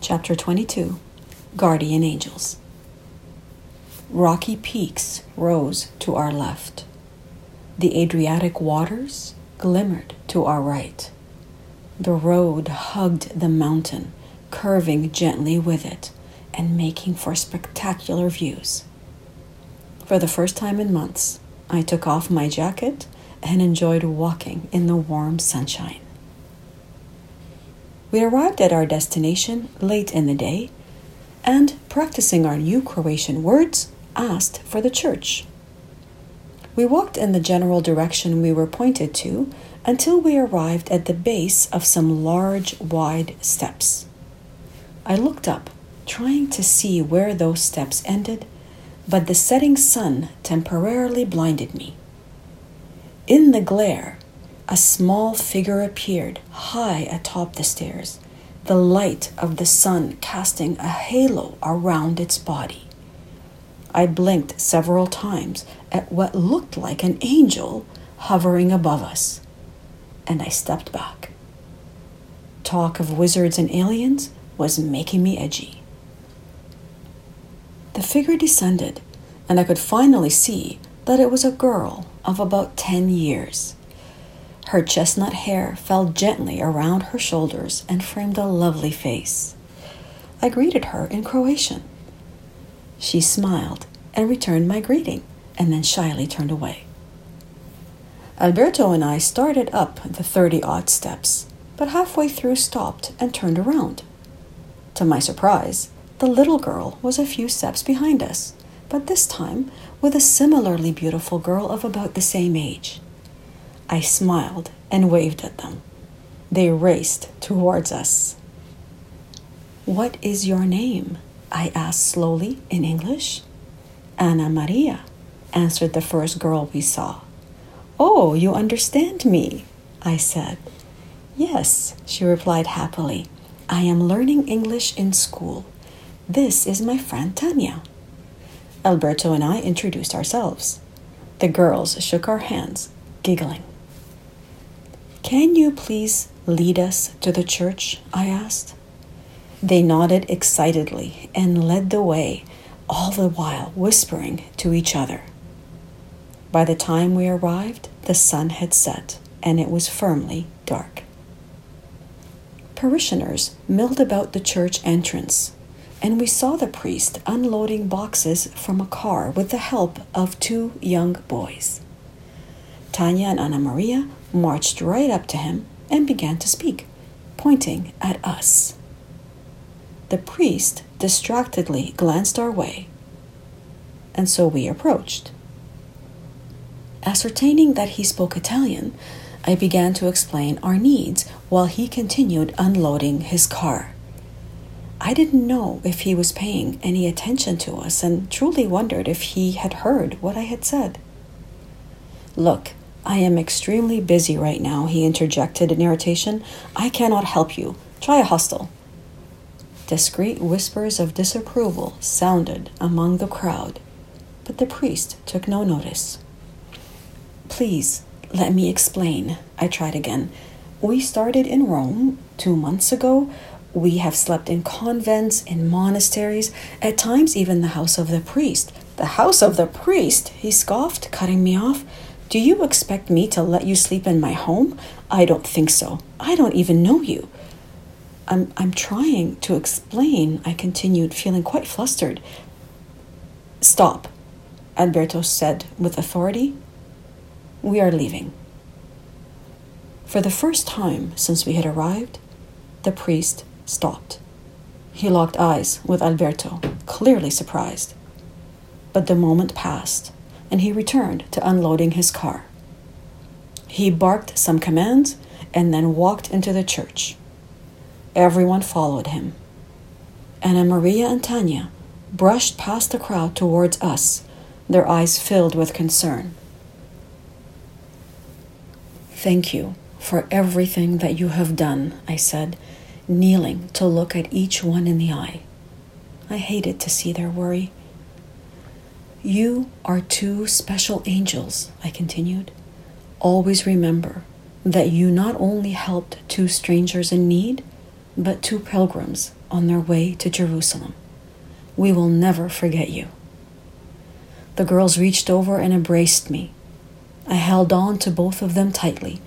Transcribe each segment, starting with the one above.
Chapter 22 Guardian Angels. Rocky peaks rose to our left. The Adriatic waters glimmered to our right. The road hugged the mountain, curving gently with it and making for spectacular views. For the first time in months, I took off my jacket and enjoyed walking in the warm sunshine. We arrived at our destination late in the day and, practicing our new Croatian words, asked for the church. We walked in the general direction we were pointed to until we arrived at the base of some large, wide steps. I looked up, trying to see where those steps ended, but the setting sun temporarily blinded me. In the glare, a small figure appeared high atop the stairs, the light of the sun casting a halo around its body. I blinked several times at what looked like an angel hovering above us, and I stepped back. Talk of wizards and aliens was making me edgy. The figure descended, and I could finally see that it was a girl of about 10 years. Her chestnut hair fell gently around her shoulders and framed a lovely face. I greeted her in Croatian. She smiled and returned my greeting, and then shyly turned away. Alberto and I started up the 30 odd steps, but halfway through stopped and turned around. To my surprise, the little girl was a few steps behind us, but this time with a similarly beautiful girl of about the same age. I smiled and waved at them. They raced towards us. What is your name? I asked slowly in English. Anna Maria, answered the first girl we saw. Oh, you understand me, I said. Yes, she replied happily. I am learning English in school. This is my friend Tanya. Alberto and I introduced ourselves. The girls shook our hands, giggling. Can you please lead us to the church? I asked. They nodded excitedly and led the way, all the while whispering to each other. By the time we arrived, the sun had set and it was firmly dark. Parishioners milled about the church entrance, and we saw the priest unloading boxes from a car with the help of two young boys. Tanya and Anna Maria marched right up to him and began to speak, pointing at us. The priest distractedly glanced our way, and so we approached. Ascertaining that he spoke Italian, I began to explain our needs while he continued unloading his car. I didn't know if he was paying any attention to us and truly wondered if he had heard what I had said. Look, I am extremely busy right now, he interjected in irritation. I cannot help you. Try a hostel. Discreet whispers of disapproval sounded among the crowd, but the priest took no notice. Please, let me explain. I tried again. We started in Rome two months ago. We have slept in convents, in monasteries, at times even the house of the priest. The house of the priest, he scoffed, cutting me off. Do you expect me to let you sleep in my home? I don't think so. I don't even know you. I'm, I'm trying to explain, I continued, feeling quite flustered. Stop, Alberto said with authority. We are leaving. For the first time since we had arrived, the priest stopped. He locked eyes with Alberto, clearly surprised. But the moment passed and he returned to unloading his car. He barked some commands and then walked into the church. Everyone followed him. Anna Maria and Tanya brushed past the crowd towards us, their eyes filled with concern. Thank you for everything that you have done, I said, kneeling to look at each one in the eye. I hated to see their worry. You are two special angels, I continued. Always remember that you not only helped two strangers in need, but two pilgrims on their way to Jerusalem. We will never forget you. The girls reached over and embraced me. I held on to both of them tightly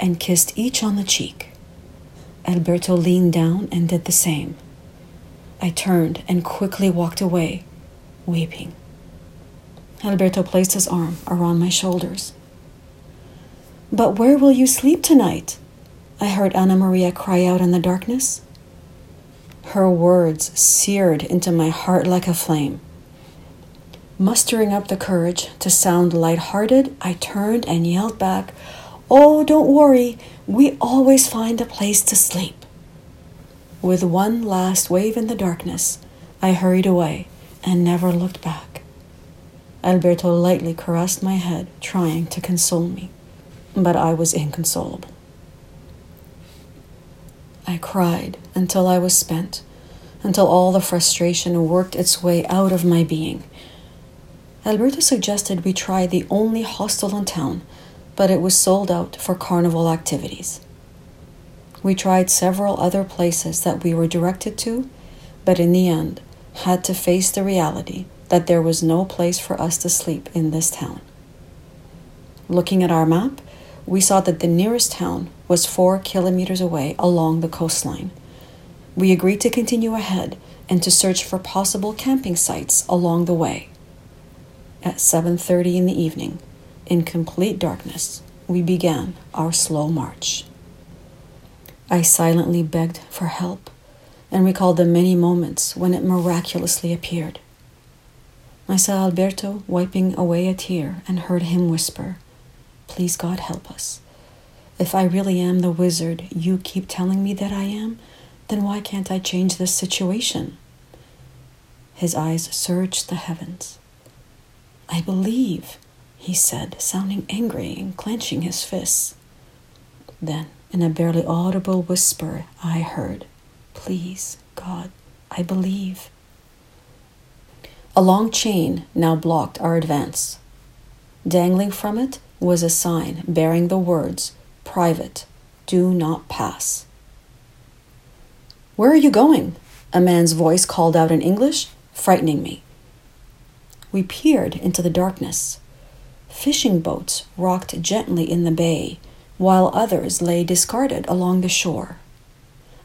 and kissed each on the cheek. Alberto leaned down and did the same. I turned and quickly walked away, weeping. Alberto placed his arm around my shoulders. But where will you sleep tonight? I heard Anna Maria cry out in the darkness. Her words seared into my heart like a flame. Mustering up the courage to sound light-hearted, I turned and yelled back, Oh, don't worry, we always find a place to sleep. With one last wave in the darkness, I hurried away and never looked back. Alberto lightly caressed my head, trying to console me, but I was inconsolable. I cried until I was spent, until all the frustration worked its way out of my being. Alberto suggested we try the only hostel in town, but it was sold out for carnival activities. We tried several other places that we were directed to, but in the end had to face the reality that there was no place for us to sleep in this town. Looking at our map, we saw that the nearest town was four kilometers away along the coastline. We agreed to continue ahead and to search for possible camping sites along the way. At 7:30 in the evening, in complete darkness, we began our slow march. I silently begged for help and recalled the many moments when it miraculously appeared. I saw Alberto wiping away a tear and heard him whisper, Please, God, help us. If I really am the wizard you keep telling me that I am, then why can't I change this situation? His eyes searched the heavens. I believe, he said, sounding angry and clenching his fists. Then in a barely audible whisper, I heard, Please, God, I believe. A long chain now blocked our advance. Dangling from it was a sign bearing the words, Private, do not pass. Where are you going? A man's voice called out in English, frightening me. We peered into the darkness. Fishing boats rocked gently in the bay, while others lay discarded along the shore.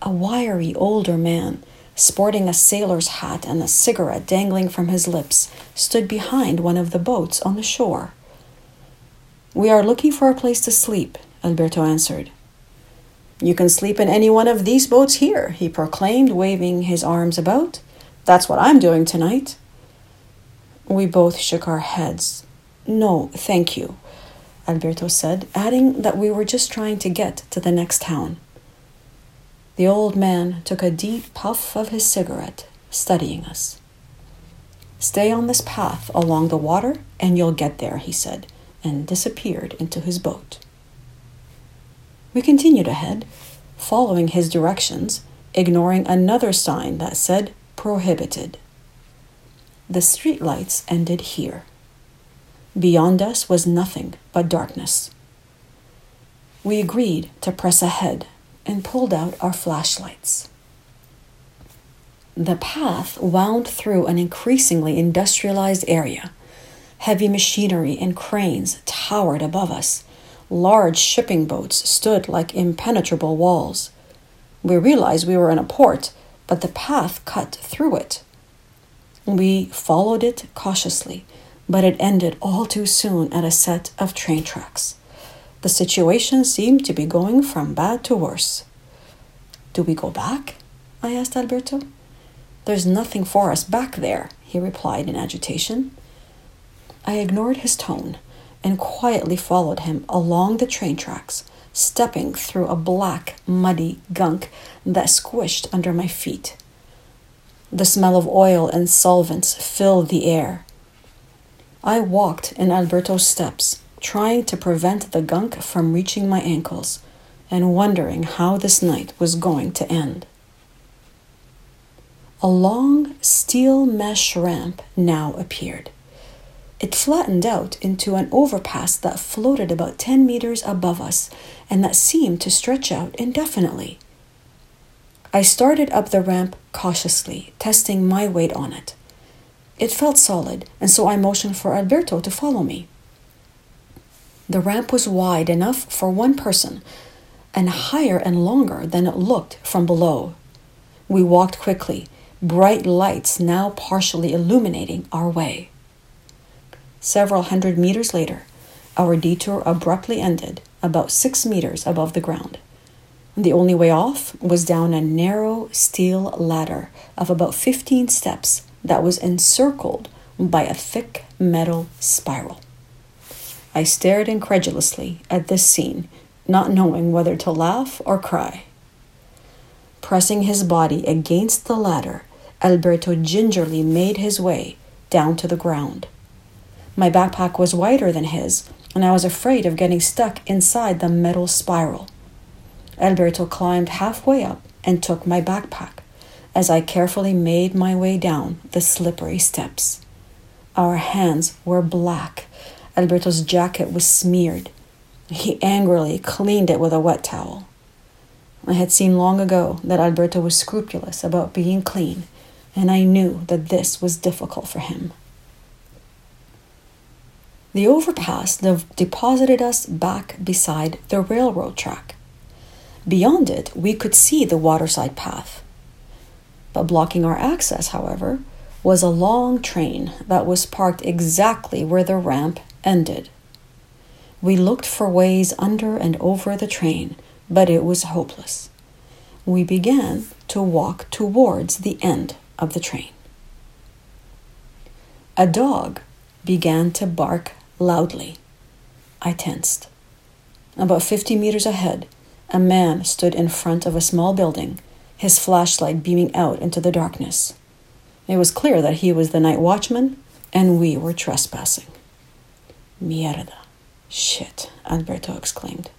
A wiry older man, sporting a sailor's hat and a cigarette dangling from his lips, stood behind one of the boats on the shore. We are looking for a place to sleep, Alberto answered. You can sleep in any one of these boats here, he proclaimed, waving his arms about. That's what I'm doing tonight. We both shook our heads. No, thank you. Alberto said, adding that we were just trying to get to the next town. The old man took a deep puff of his cigarette, studying us. Stay on this path along the water and you'll get there, he said, and disappeared into his boat. We continued ahead, following his directions, ignoring another sign that said prohibited. The streetlights ended here. Beyond us was nothing but darkness. We agreed to press ahead and pulled out our flashlights. The path wound through an increasingly industrialized area. Heavy machinery and cranes towered above us. Large shipping boats stood like impenetrable walls. We realized we were in a port, but the path cut through it. We followed it cautiously but it ended all too soon at a set of train tracks. The situation seemed to be going from bad to worse. Do we go back? I asked Alberto. There's nothing for us back there, he replied in agitation. I ignored his tone and quietly followed him along the train tracks, stepping through a black, muddy gunk that squished under my feet. The smell of oil and solvents filled the air, I walked in Alberto's steps, trying to prevent the gunk from reaching my ankles and wondering how this night was going to end. A long steel mesh ramp now appeared. It flattened out into an overpass that floated about 10 meters above us and that seemed to stretch out indefinitely. I started up the ramp cautiously, testing my weight on it. It felt solid, and so I motioned for Alberto to follow me. The ramp was wide enough for one person and higher and longer than it looked from below. We walked quickly, bright lights now partially illuminating our way. Several hundred meters later, our detour abruptly ended about six meters above the ground. The only way off was down a narrow steel ladder of about 15 steps that was encircled by a thick metal spiral. I stared incredulously at this scene, not knowing whether to laugh or cry. Pressing his body against the ladder, Alberto gingerly made his way down to the ground. My backpack was wider than his, and I was afraid of getting stuck inside the metal spiral. Alberto climbed halfway up and took my backpack as I carefully made my way down the slippery steps. Our hands were black. Alberto's jacket was smeared. He angrily cleaned it with a wet towel. I had seen long ago that Alberto was scrupulous about being clean, and I knew that this was difficult for him. The overpass deposited us back beside the railroad track. Beyond it, we could see the waterside path. But blocking our access, however, was a long train that was parked exactly where the ramp ended. We looked for ways under and over the train, but it was hopeless. We began to walk towards the end of the train. A dog began to bark loudly. I tensed. About 50 meters ahead, a man stood in front of a small building, his flashlight beaming out into the darkness. It was clear that he was the night watchman, and we were trespassing. Mierda. Shit, Alberto exclaimed.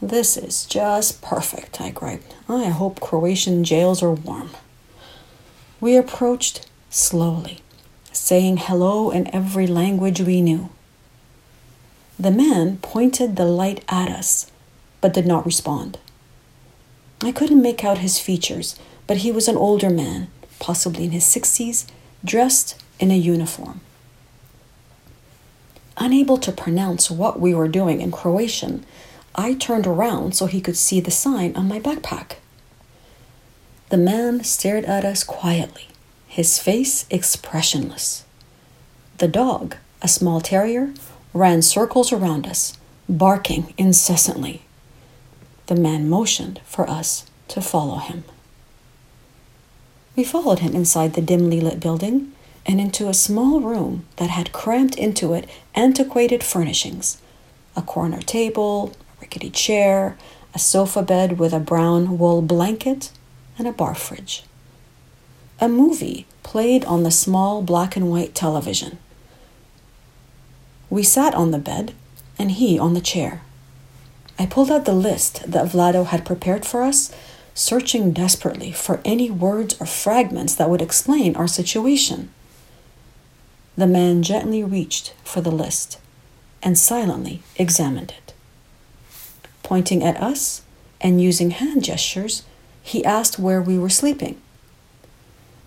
This is just perfect, I griped. I hope Croatian jails are warm. We approached slowly, saying hello in every language we knew. The man pointed the light at us, but did not respond. I couldn't make out his features, but he was an older man, possibly in his 60s, dressed in a uniform. Unable to pronounce what we were doing in Croatian, I turned around so he could see the sign on my backpack. The man stared at us quietly, his face expressionless. The dog, a small terrier, ran circles around us, barking incessantly. The man motioned for us to follow him. We followed him inside the dimly lit building and into a small room that had crammed into it antiquated furnishings a corner table, a rickety chair, a sofa bed with a brown wool blanket, and a bar fridge. A movie played on the small black and white television. We sat on the bed, and he on the chair. I pulled out the list that Vlado had prepared for us, searching desperately for any words or fragments that would explain our situation. The man gently reached for the list and silently examined it. Pointing at us and using hand gestures, he asked where we were sleeping.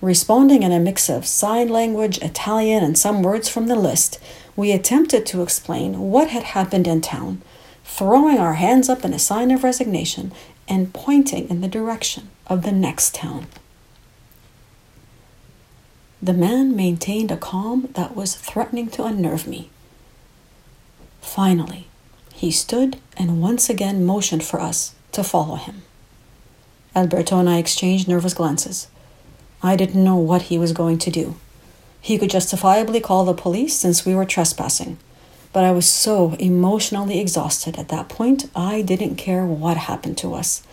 Responding in a mix of sign language, Italian, and some words from the list, we attempted to explain what had happened in town, throwing our hands up in a sign of resignation and pointing in the direction of the next town. The man maintained a calm that was threatening to unnerve me. Finally, he stood and once again motioned for us to follow him. Alberto and I exchanged nervous glances. I didn't know what he was going to do. He could justifiably call the police since we were trespassing. But I was so emotionally exhausted at that point, I didn't care what happened to us.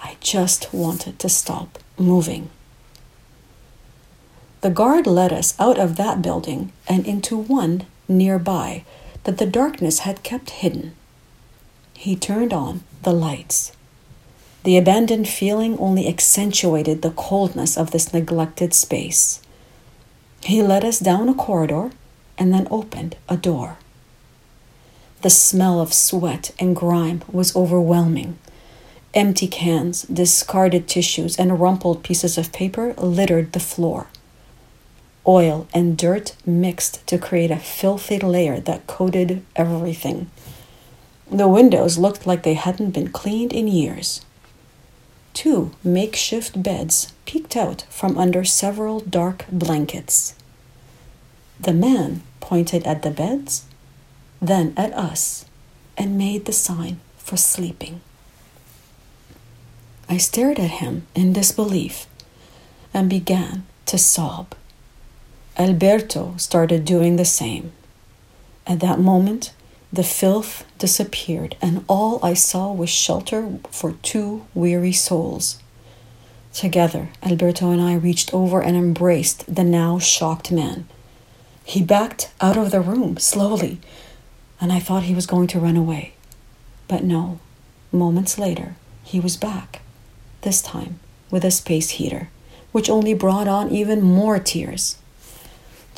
I just wanted to stop moving. The guard led us out of that building and into one nearby that the darkness had kept hidden. He turned on the lights. The abandoned feeling only accentuated the coldness of this neglected space. He led us down a corridor and then opened a door. The smell of sweat and grime was overwhelming. Empty cans, discarded tissues, and rumpled pieces of paper littered the floor. Oil and dirt mixed to create a filthy layer that coated everything. The windows looked like they hadn't been cleaned in years. Two makeshift beds peeked out from under several dark blankets. The man pointed at the beds, then at us, and made the sign for sleeping. I stared at him in disbelief and began to sob. Alberto started doing the same. At that moment, the filth disappeared, and all I saw was shelter for two weary souls. Together, Alberto and I reached over and embraced the now shocked man. He backed out of the room slowly, and I thought he was going to run away. But no, moments later, he was back, this time with a space heater, which only brought on even more tears.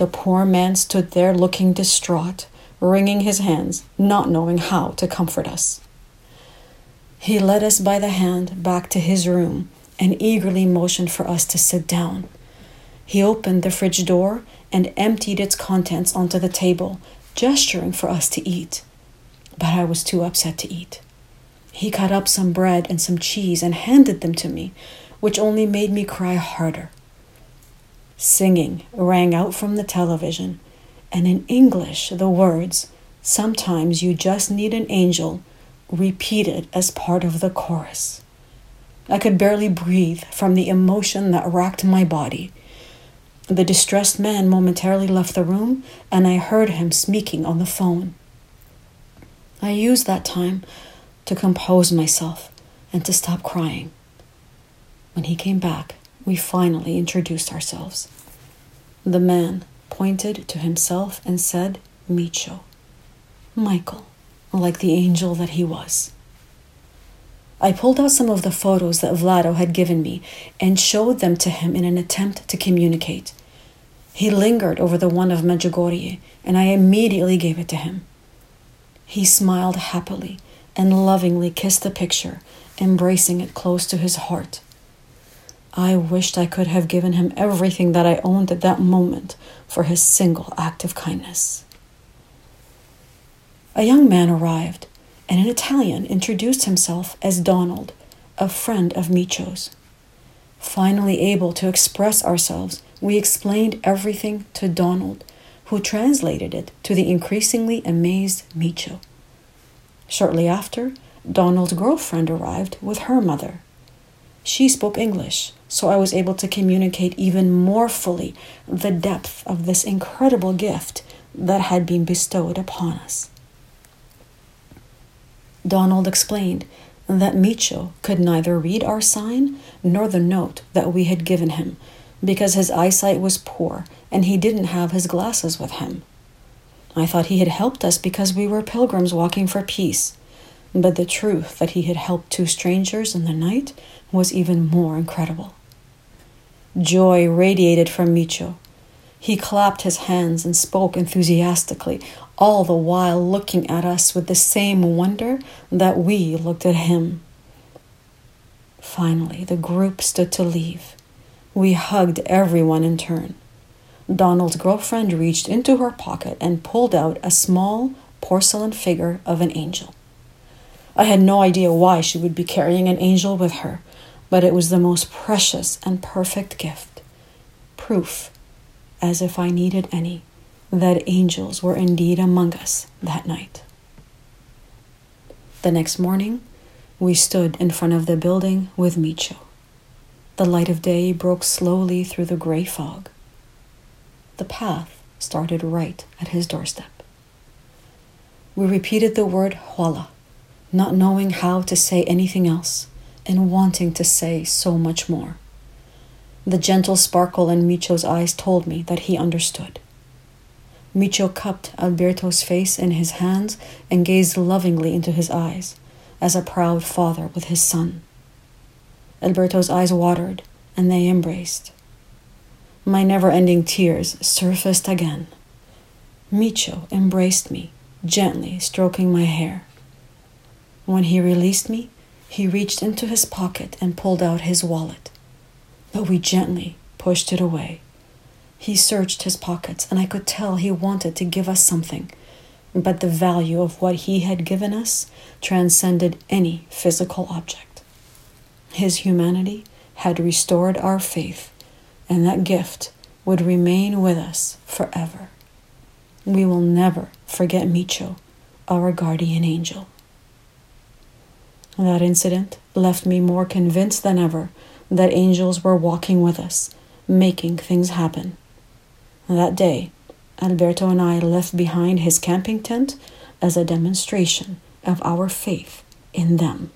The poor man stood there looking distraught, wringing his hands, not knowing how to comfort us. He led us by the hand back to his room and eagerly motioned for us to sit down. He opened the fridge door and emptied its contents onto the table, gesturing for us to eat. But I was too upset to eat. He cut up some bread and some cheese and handed them to me, which only made me cry harder. Singing rang out from the television, and in English the words, Sometimes you just need an angel, repeated as part of the chorus. I could barely breathe from the emotion that racked my body. The distressed man momentarily left the room, and I heard him speaking on the phone. I used that time to compose myself and to stop crying. When he came back, we finally introduced ourselves. The man pointed to himself and said, Micho. Michael, like the angel that he was. I pulled out some of the photos that Vlado had given me and showed them to him in an attempt to communicate. He lingered over the one of Medjugorje, and I immediately gave it to him. He smiled happily and lovingly kissed the picture, embracing it close to his heart. I wished I could have given him everything that I owned at that moment for his single act of kindness. A young man arrived, and an Italian introduced himself as Donald, a friend of Micho's. Finally able to express ourselves, we explained everything to Donald, who translated it to the increasingly amazed Micho. Shortly after, Donald's girlfriend arrived with her mother. She spoke English, so I was able to communicate even more fully the depth of this incredible gift that had been bestowed upon us. Donald explained that Micho could neither read our sign nor the note that we had given him because his eyesight was poor and he didn't have his glasses with him. I thought he had helped us because we were pilgrims walking for peace, but the truth that he had helped two strangers in the night was even more incredible. Joy radiated from Micho. He clapped his hands and spoke enthusiastically, all the while looking at us with the same wonder that we looked at him. Finally, the group stood to leave. We hugged everyone in turn. Donald's girlfriend reached into her pocket and pulled out a small porcelain figure of an angel. I had no idea why she would be carrying an angel with her, but it was the most precious and perfect gift. Proof, as if I needed any, that angels were indeed among us that night. The next morning, we stood in front of the building with Micho. The light of day broke slowly through the gray fog. The path started right at his doorstep. We repeated the word Hvala, not knowing how to say anything else and wanting to say so much more. The gentle sparkle in Micho's eyes told me that he understood. Micho cupped Alberto's face in his hands and gazed lovingly into his eyes, as a proud father with his son. Alberto's eyes watered, and they embraced. My never ending tears surfaced again. Micho embraced me, gently stroking my hair. When he released me, He reached into his pocket and pulled out his wallet, but we gently pushed it away. He searched his pockets, and I could tell he wanted to give us something, but the value of what he had given us transcended any physical object. His humanity had restored our faith, and that gift would remain with us forever. We will never forget Micho, our guardian angel. That incident left me more convinced than ever that angels were walking with us, making things happen. That day, Alberto and I left behind his camping tent as a demonstration of our faith in them.